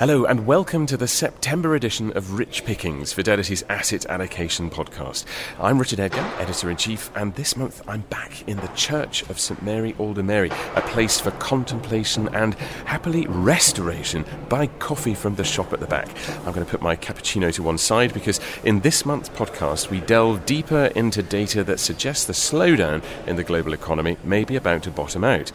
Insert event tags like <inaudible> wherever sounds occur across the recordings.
Hello, and welcome to the September edition of Rich Pickings, Fidelity's asset allocation podcast. I'm Richard Edgar, editor in chief, and this month I'm back in the Church of St Mary Aldermary, a place for contemplation and happily restoration by coffee from the shop at the back. I'm going to put my cappuccino to one side because in this month's podcast we delve deeper into data that suggests the slowdown in the global economy may be about to bottom out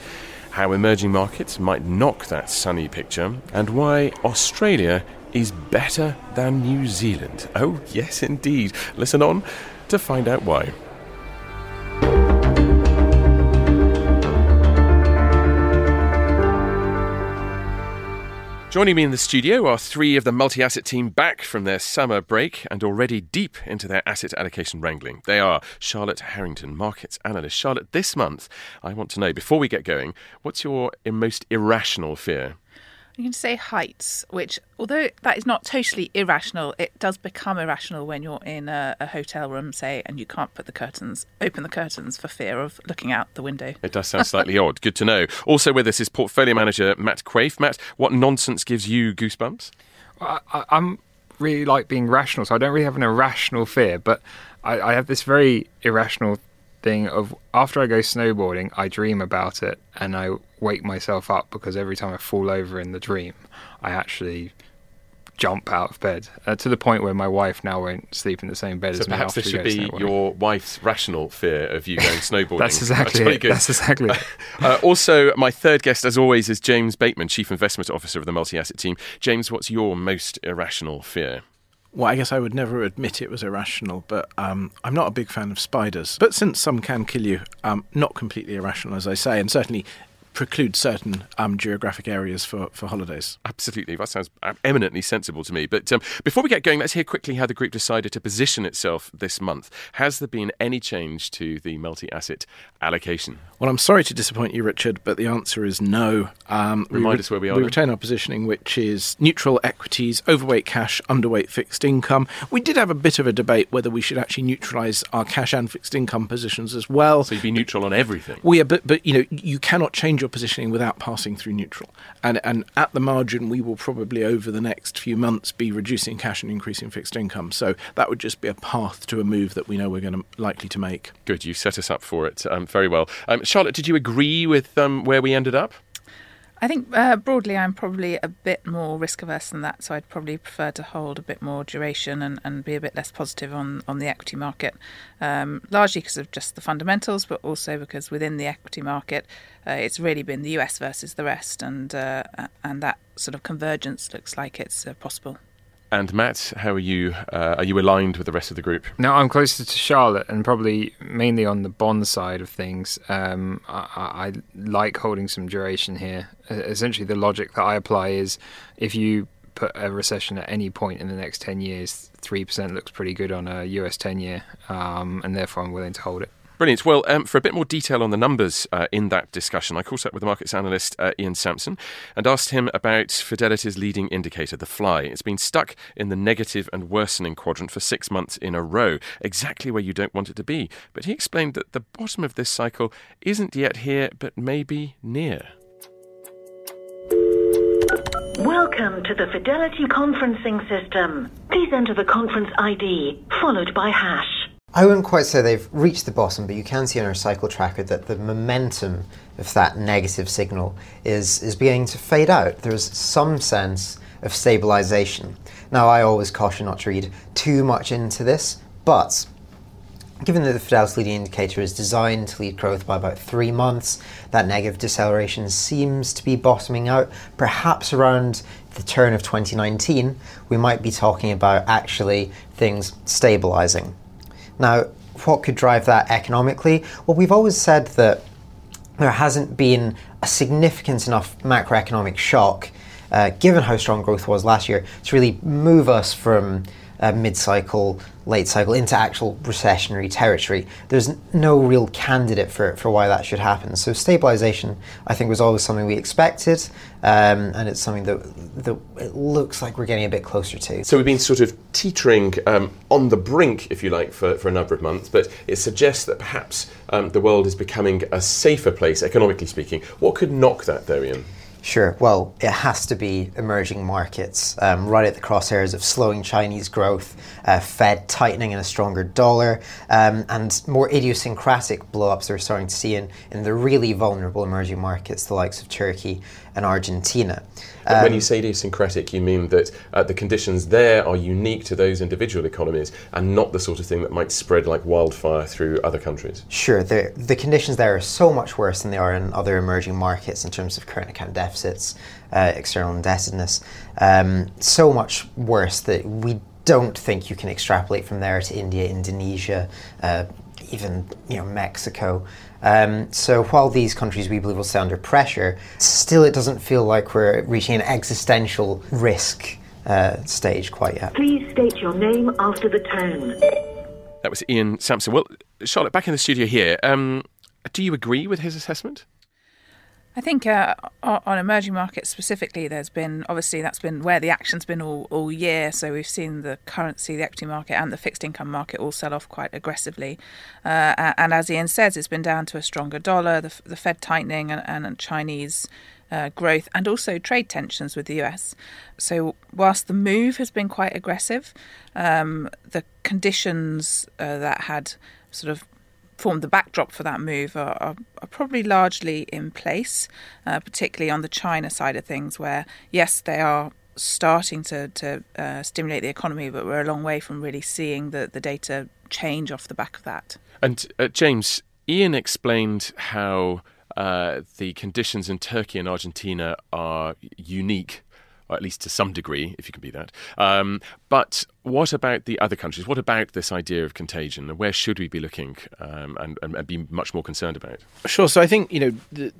how emerging markets might knock that sunny picture, and why Australia is better than New Zealand. Oh, yes, indeed. Listen on to find out why. Joining me in the studio are three of the multi asset team back from their summer break and already deep into their asset allocation wrangling. They are Charlotte Harrington, markets analyst. Charlotte, this month, I want to know, before we get going, what's your most irrational fear? You can say heights, which, although that is not totally irrational, it does become irrational when you're in a, a, hotel room, say, and you can't put the curtains, open the curtains for fear of looking out the window. It does sound slightly odd. Good to know. Also with us is portfolio manager Matt Quaife. Matt, what nonsense gives you goosebumps? I, am really like being rational, so I don't really have an irrational fear, but I, I have this very irrational thing of after I go snowboarding, I dream about it and I wake myself up because every time I fall over in the dream, I actually jump out of bed uh, to the point where my wife now won't sleep in the same bed so as me. Perhaps this should be your wife's rational fear of you going <laughs> snowboarding. That's exactly That's. That's exactly it. <laughs> Uh, also, my third guest, as always, is James Bateman, Chief Investment Officer of the Multi Asset Team. James, what's your most irrational fear? Well, I guess I would never admit it was irrational, but um, I'm not a big fan of spiders. But since some can kill you, um, not completely irrational, as I say, and certainly preclude certain um, geographic areas for, for holidays. Absolutely. That sounds eminently sensible to me. But um, before we get going, let's hear quickly how the group decided to position itself this month. Has there been any change to the multi asset allocation? Well, I'm sorry to disappoint you, Richard, but the answer is no. Um, Remind re- us where we are. We then. retain our positioning, which is neutral equities, overweight cash, underweight fixed income. We did have a bit of a debate whether we should actually neutralise our cash and fixed income positions as well. So you'd be neutral on everything. We are, but, but you know, you cannot change your positioning without passing through neutral. And, and at the margin, we will probably over the next few months be reducing cash and increasing fixed income. So that would just be a path to a move that we know we're going to likely to make. Good, you set us up for it um, very well. Um, Charlotte, did you agree with um, where we ended up? I think uh, broadly, I'm probably a bit more risk averse than that, so I'd probably prefer to hold a bit more duration and, and be a bit less positive on, on the equity market, um, largely because of just the fundamentals, but also because within the equity market, uh, it's really been the US versus the rest, and uh, and that sort of convergence looks like it's uh, possible. And Matt, how are you? Uh, are you aligned with the rest of the group? No, I'm closer to Charlotte, and probably mainly on the bond side of things. Um, I, I, like holding some duration here. Essentially, the logic that I apply is if you put a recession at any point in the next ten years, three percent looks pretty good on a US ten year, um, and therefore I'm willing to hold it. Brilliant. Well, um, for a bit more detail on the numbers uh, in that discussion, I caught up with the markets analyst uh, Ian Samson and asked him about Fidelity's leading indicator, the fly. It's been stuck in the negative and worsening quadrant for six months in a row, exactly where you don't want it to be. But he explained that the bottom of this cycle isn't yet here, but maybe near. Welcome to the Fidelity conferencing system. Please enter the conference ID, followed by hash. I wouldn't quite say they've reached the bottom, but you can see on our cycle tracker that the momentum of that negative signal is, is beginning to fade out. There's some sense of stabilization. Now, I always caution not to read too much into this, but given that the Fidelity leading indicator is designed to lead growth by about three months, that negative deceleration seems to be bottoming out. Perhaps around the turn of 2019, we might be talking about actually things stabilizing. Now, what could drive that economically? Well, we've always said that there hasn't been a significant enough macroeconomic shock, uh, given how strong growth was last year, to really move us from uh, mid cycle, late cycle into actual recessionary territory. There's no real candidate for, for why that should happen. So, stabilization, I think, was always something we expected, um, and it's something that, that it looks like we're getting a bit closer to. So, we've been sort of teetering um, on the brink, if you like, for, for a number of months, but it suggests that perhaps um, the world is becoming a safer place, economically speaking. What could knock that, though, Ian? Sure. Well, it has to be emerging markets, um, right at the crosshairs of slowing Chinese growth, uh, Fed tightening and a stronger dollar, um, and more idiosyncratic blow-ups we're starting to see in, in the really vulnerable emerging markets, the likes of Turkey and Argentina. Um, when you say idiosyncratic, you mean that uh, the conditions there are unique to those individual economies and not the sort of thing that might spread like wildfire through other countries? Sure. The conditions there are so much worse than they are in other emerging markets in terms of current account deficits, uh, external indebtedness. Um, so much worse that we don't think you can extrapolate from there to India, Indonesia, uh, even you know Mexico. Um, so while these countries we believe will stay under pressure, still it doesn't feel like we're reaching an existential risk uh, stage quite yet. Please state your name after the tone. That was Ian Samson. Well, Charlotte, back in the studio here. Um, do you agree with his assessment? I think uh, on emerging markets specifically, there's been obviously that's been where the action's been all, all year. So we've seen the currency, the equity market, and the fixed income market all sell off quite aggressively. Uh, and as Ian says, it's been down to a stronger dollar, the, the Fed tightening, and, and Chinese uh, growth, and also trade tensions with the US. So, whilst the move has been quite aggressive, um, the conditions uh, that had sort of formed the backdrop for that move are, are, are probably largely in place, uh, particularly on the China side of things, where yes, they are starting to, to uh, stimulate the economy, but we're a long way from really seeing the, the data change off the back of that. And uh, James, Ian explained how uh, the conditions in Turkey and Argentina are unique or at least to some degree, if you can be that. Um, but what about the other countries? What about this idea of contagion? Where should we be looking um, and, and, be much more concerned about? Sure. So I think you know. The,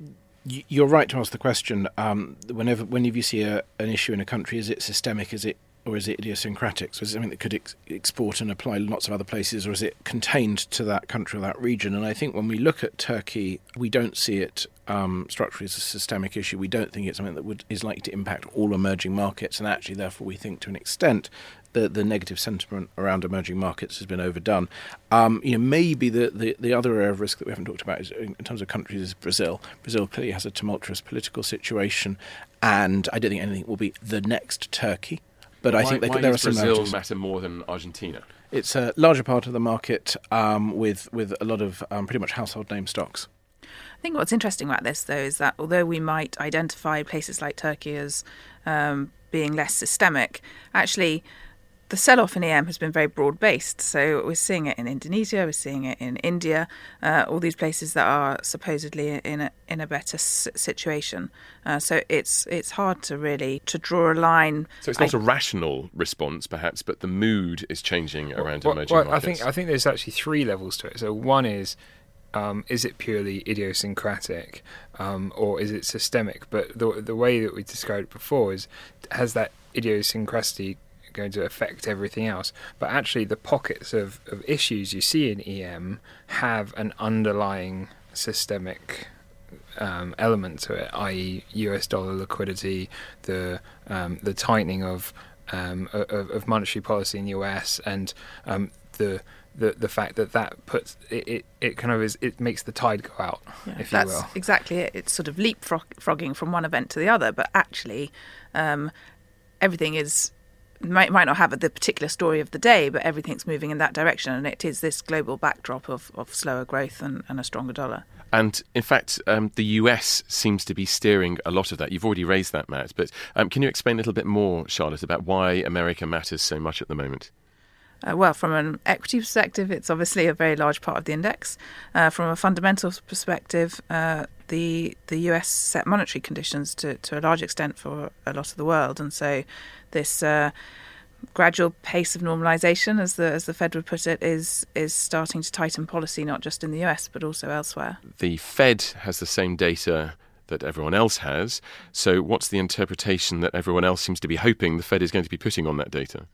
you're right to ask the question. Um, whenever, whenever you see a, an issue in a country, is it systemic? Is it or is it idiosyncratic? So is it something that could ex- export and apply lots of other places, or is it contained to that country or that region? And I think when we look at Turkey, we don't see it um, structurally as a systemic issue. We don't think it's something that would is likely to impact all emerging markets, and actually, therefore, we think to an extent the, the negative sentiment around emerging markets has been overdone. Um, you know, maybe the, the, the, other area of risk that we haven't talked about is in, in terms of countries is Brazil. Brazil clearly has a tumultuous political situation, and I don't think anything will be the next Turkey. But why, I think they, there are some Brazil matter more than Argentina. It's a larger part of the market um, with with a lot of um, pretty much household name stocks. I think what's interesting about this, though, is that although we might identify places like Turkey as um, being less systemic, actually the sell off in EM has been very broad based. So we're seeing it in Indonesia, we're seeing it in India, uh, all these places that are supposedly in a, in a better s- situation. Uh, so it's it's hard to really to draw a line. So it's not I, a rational response, perhaps, but the mood is changing around well, emerging well, markets. I think I think there's actually three levels to it. So one is um, is it purely idiosyncratic um, or is it systemic? But the the way that we described it before is has that idiosyncrasy going to affect everything else. But actually, the pockets of, of issues you see in EM have an underlying systemic um, element to it, i.e., US dollar liquidity, the um, the tightening of, um, of, of monetary policy in the US, and um, the the the fact that that puts it, it, it, kind of is it makes the tide go out, yeah, if you that's will. exactly it. It's sort of leapfrogging from one event to the other, but actually, um, everything is might might not have the particular story of the day, but everything's moving in that direction, and it is this global backdrop of, of slower growth and, and a stronger dollar. And in fact, um, the US seems to be steering a lot of that. You've already raised that, Matt, but um, can you explain a little bit more, Charlotte, about why America matters so much at the moment? Uh, well, from an equity perspective, it's obviously a very large part of the index. Uh, from a fundamental perspective, uh, the the US set monetary conditions to, to a large extent for a lot of the world, and so this uh, gradual pace of normalisation, as the as the Fed would put it, is is starting to tighten policy not just in the US but also elsewhere. The Fed has the same data that everyone else has. So, what's the interpretation that everyone else seems to be hoping the Fed is going to be putting on that data?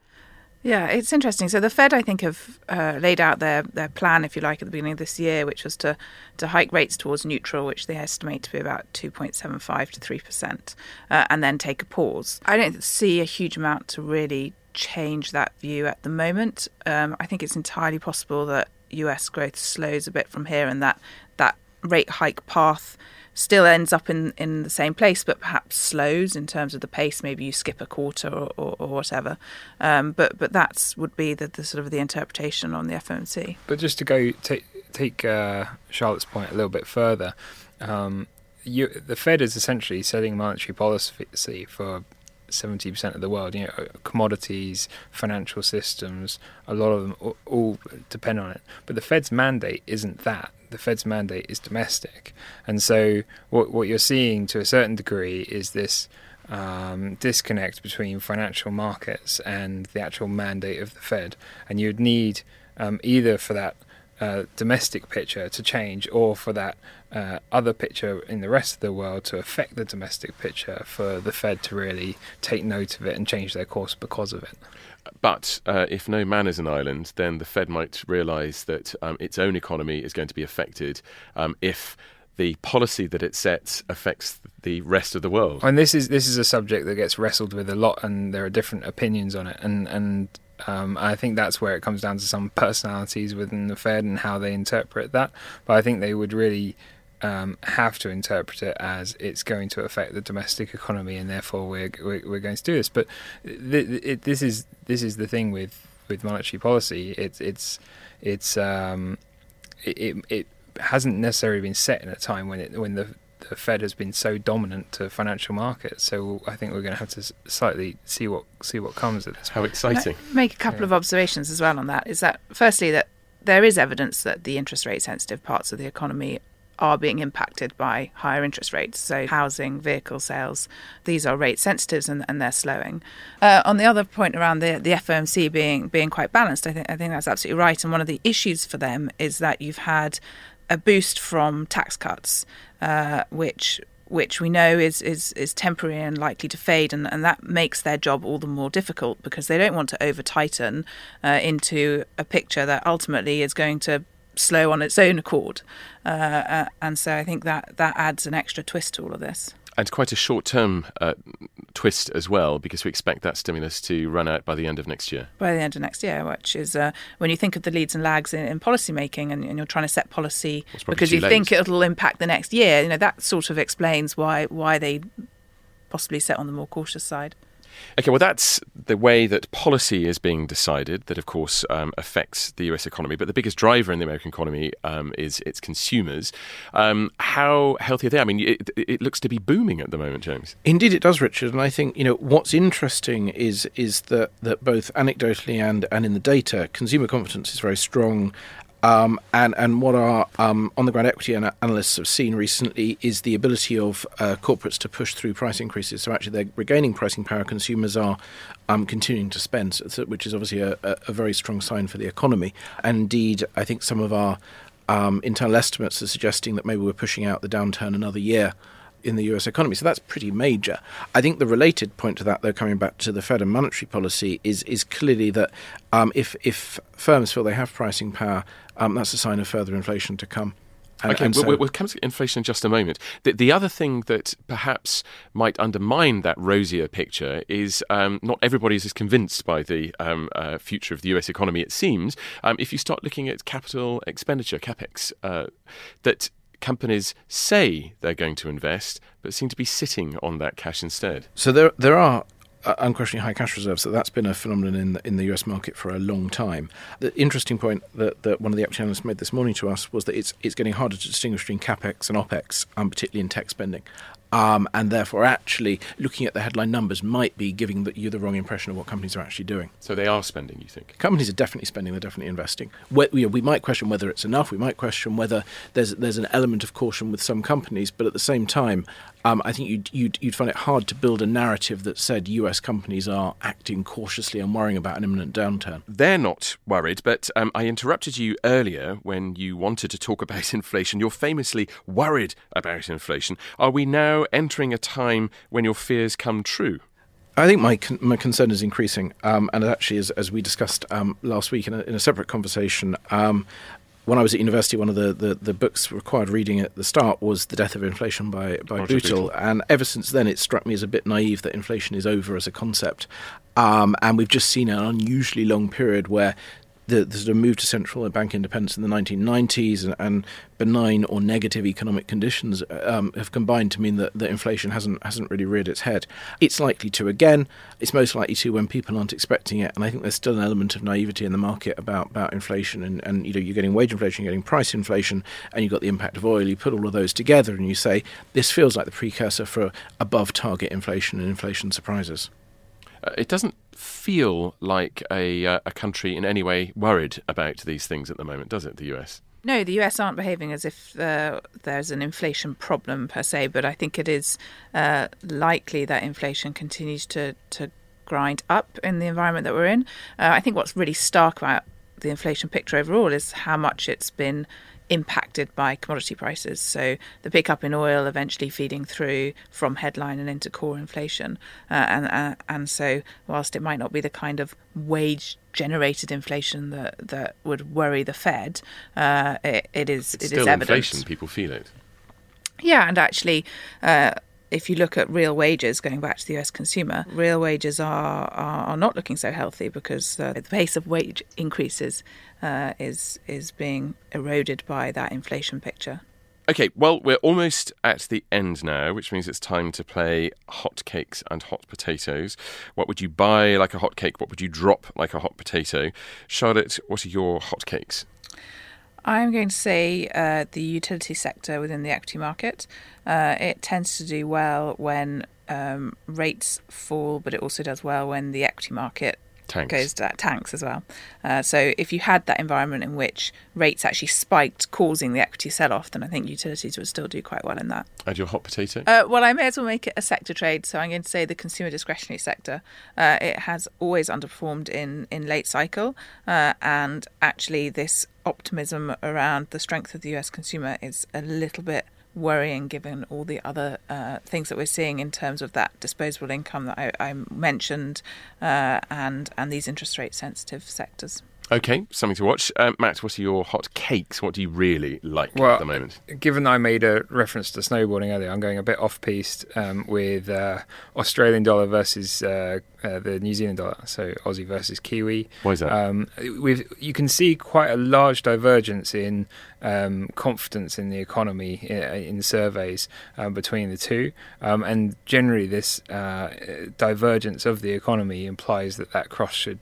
Yeah, it's interesting. So the Fed, I think, have uh, laid out their, their plan, if you like, at the beginning of this year, which was to, to hike rates towards neutral, which they estimate to be about 2.75 to 3%, uh, and then take a pause. I don't see a huge amount to really change that view at the moment. Um, I think it's entirely possible that US growth slows a bit from here and that that rate hike path still ends up in, in the same place, but perhaps slows in terms of the pace. Maybe you skip a quarter or, or, or whatever. Um, but but that's would be the, the, sort of the interpretation on the FOMC. But just to go take take uh, Charlotte's point a little bit further, um, you, the Fed is essentially setting monetary policy for 70% of the world. You know, commodities, financial systems, a lot of them all, all depend on it. But the Fed's mandate isn't that. The Fed's mandate is domestic. And so what, what you're seeing to a certain degree is this um, disconnect between financial markets and the actual mandate of the Fed. And you'd need um, either for that uh, domestic picture to change or for that uh, other picture in the rest of the world to affect the domestic picture for the Fed to really take note of it and change their course because of it. But uh, if no man is an island, then the Fed might realise that um, its own economy is going to be affected um, if the policy that it sets affects the rest of the world. And this is this is a subject that gets wrestled with a lot, and there are different opinions on it. And and um, I think that's where it comes down to some personalities within the Fed and how they interpret that. But I think they would really um, have to interpret it as it's going to affect the domestic economy, and therefore we're we're, we're going to do this. But th- it, this is this is the thing with, with monetary policy. It's it's it's um, it, it hasn't necessarily been set in a time when it when the the Fed has been so dominant to financial markets. So I think we're going to have to slightly see what see what comes of this. How exciting! Make a couple yeah. of observations as well on that. Is that firstly that there is evidence that the interest rate sensitive parts of the economy are being impacted by higher interest rates. So, housing, vehicle sales, these are rate sensitives and, and they're slowing. Uh, on the other point around the, the FOMC being being quite balanced, I think I think that's absolutely right. And one of the issues for them is that you've had a boost from tax cuts, uh, which which we know is, is, is temporary and likely to fade, and, and that makes their job all the more difficult because they don't want to over tighten uh, into a picture that ultimately is going to slow on its own accord. Uh, uh, and so I think that that adds an extra twist to all of this. And quite a short term uh, twist as well, because we expect that stimulus to run out by the end of next year. By the end of next year, which is uh, when you think of the leads and lags in, in policy making and, and, you're trying to set policy because you late. think it'll impact the next year, you know, that sort of explains why, why they possibly set on the more cautious side. Okay, well, that's the way that policy is being decided, that of course um, affects the US economy. But the biggest driver in the American economy um, is its consumers. Um, how healthy are they? I mean, it, it, looks to be booming at the moment, James. Indeed, it does, Richard. And I think, you know, what's interesting is is that, that both anecdotally and, and in the data, consumer confidence is very strong um, and and what our um, on the ground equity analysts have seen recently is the ability of uh, corporates to push through price increases. So actually, they're regaining pricing power. Consumers are um, continuing to spend, which is obviously a, a, very strong sign for the economy. And indeed, I think some of our um, internal estimates are suggesting that maybe we're pushing out the downturn another year in the US economy. So that's pretty major. I think the related point to that, though, coming back to the Fed and monetary policy, is is clearly that um, if if firms feel they have pricing power, um, that's a sign of further inflation to come. And, okay, and so, we'll, we'll, come to inflation in just a moment. The, the, other thing that perhaps might undermine that rosier picture is um, not everybody is as convinced by the um, uh, future of the US economy, it seems. Um, if you start looking at capital expenditure, capex, uh, that companies say they're going to invest, but seem to be sitting on that cash instead. So there, there are uh, unquestionably high cash reserves. So that's been a phenomenon in the, in the US market for a long time. The interesting point that, that one of the equity analysts made this morning to us was that it's it's getting harder to distinguish between capex and opex, um, particularly in tech spending um, and therefore actually looking at the headline numbers might be giving the, you the wrong impression of what companies are actually doing. So they are spending, you think? Companies are definitely spending. They're definitely investing. We, you know, we might question whether it's enough. We might question whether there's there's an element of caution with some companies, but at the same time, um, I think you'd, you'd, you'd find it hard to build a narrative that said US companies are acting cautiously and worrying about an imminent downturn. They're not worried, but um, I interrupted you earlier when you wanted to talk <laughs> about inflation. You're famously worried about inflation. Are we now entering a time when your fears come true? I think my con- my concern is increasing, um, and actually, as, as we discussed um, last week in a, in a separate conversation, um, when I was at university, one of the, the, the, books required reading at the start was The Death of Inflation by, by Bootle. And ever since then, it struck me as a bit naive that inflation is over as a concept. Um, and we've just seen an unusually long period where the, the sort of move to central bank independence in the 1990s and, and benign or negative economic conditions um, have combined to mean that, that inflation hasn't hasn't really reared its head. It's likely to again. It's most likely to when people aren't expecting it, and I think there's still an element of naivety in the market about, about inflation. And, and you know, you're getting wage inflation, you're getting price inflation, and you've got the impact of oil. You put all of those together, and you say this feels like the precursor for above target inflation, and inflation surprises. Uh, it doesn't feel like a, uh, a country in any way worried about these things at the moment, does it, the US? No, the US aren't behaving as if uh, there's an inflation problem per se, but I think it is uh, likely that inflation continues to, to grind up in the environment that we're in. Uh, I think what's really stark about the inflation picture overall is how much it's been impacted by commodity prices. So the pickup in oil eventually feeding through from headline and into core inflation, uh, and uh, and so whilst it might not be the kind of wage generated inflation that that would worry the Fed, uh, it, it is it's it still is evident. inflation. People feel it. Yeah, and actually, uh, if you look at real wages, going back to the US consumer, real wages are, are, are not looking so healthy because uh, the pace of wage increases uh, is is being eroded by that inflation picture. Okay, well, we're almost at the end now, which means it's time to play hot cakes and hot potatoes. What would you buy like a hot cake? What would you drop like a hot potato? Charlotte, what are your hot cakes? I'm going to say uh, the utility sector within the equity market. Uh, it tends to do well when um, rates fall, but it also does well when the equity market Tanks. goes to tanks as well. Uh, so if you had that environment in which rates actually spiked, causing the equity sell-off, then I think utilities would still do quite well in that. And your hot potato? Uh, well, I may as well make it a sector trade. So I'm going to say the consumer discretionary sector. Uh, it has always underperformed in in late cycle, uh, and actually this optimism around the strength of the US consumer is a little bit worrying given all the other uh, things that we're seeing in terms of that disposable income that I, I mentioned uh, and and these interest rate sensitive sectors. Okay, something to watch. Uh, Matt, what are your hot cakes? What do you really like Well, at the moment? Given that I made a reference to snowboarding earlier, I'm going a bit off piste um, with uh, Australian dollar versus uh, uh, the New Zealand dollar, so Aussie versus Kiwi. Why is that? Um, we've, you can see quite a large divergence in um, confidence in the economy in, in surveys um, between the two, um, and generally this uh, divergence of the economy implies that that cross should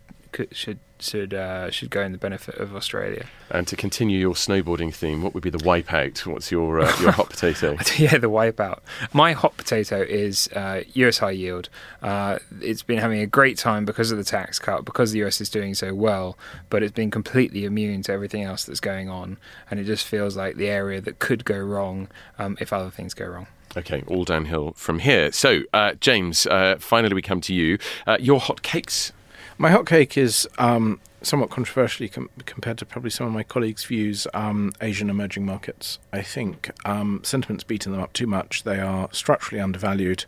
should should uh, should go in the benefit of Australia. And to continue your snowboarding theme, what would be the wipeout? What's your uh, your hot potato? <laughs> yeah, the wipeout. My hot potato is uh, US high yield. Uh, it's been having a great time because of the tax cut, because the US is doing so well, but it's been completely immune to everything else that's going on, and it just feels like the area that could go wrong um, if other things go wrong. Okay, all downhill from here. So, uh, James, uh, finally we come to you. Uh, your hot cakes. My hot cake is um, somewhat controversially com- compared to probably some of my colleagues' views. Um, Asian emerging markets. I think um, sentiment's beaten them up too much. They are structurally undervalued,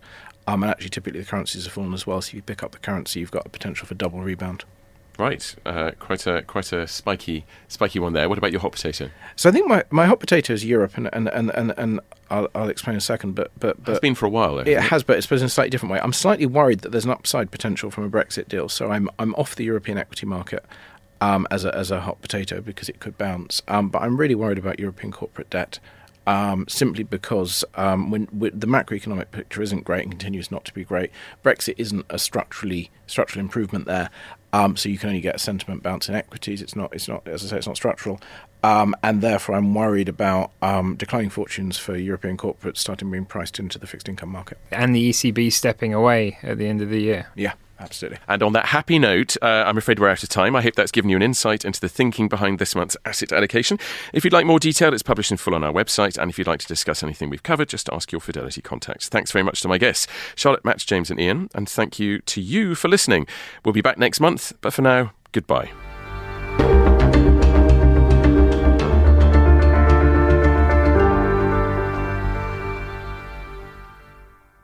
um, and actually, typically the currencies have fallen as well. So if you pick up the currency, you've got the potential for double rebound. Right, uh, quite a quite a spiky spiky one there. What about your hot potato? So I think my, my hot potato is Europe, and and, and, and, and I'll, I'll explain in a second. But but, It's but been for a while. Though, It hasn't has, but it's in a slightly different way. I'm slightly worried that there's an upside potential from a Brexit deal, so I'm I'm off the European equity market um, as a as a hot potato because it could bounce. Um, but I'm really worried about European corporate debt. Um, simply because um, when, when the macroeconomic picture isn't great and continues not to be great, Brexit isn't a structurally structural improvement there. Um, so you can only get a sentiment bounce in equities. It's not. It's not. As I say, it's not structural. Um, and therefore, I'm worried about um, declining fortunes for European corporates starting being priced into the fixed income market. And the ECB stepping away at the end of the year. Yeah, absolutely. And on that happy note, uh, I'm afraid we're out of time. I hope that's given you an insight into the thinking behind this month's asset allocation. If you'd like more detail, it's published in full on our website. And if you'd like to discuss anything we've covered, just ask your Fidelity contacts. Thanks very much to my guests, Charlotte, Matt, James, and Ian. And thank you to you for listening. We'll be back next month, but for now, goodbye.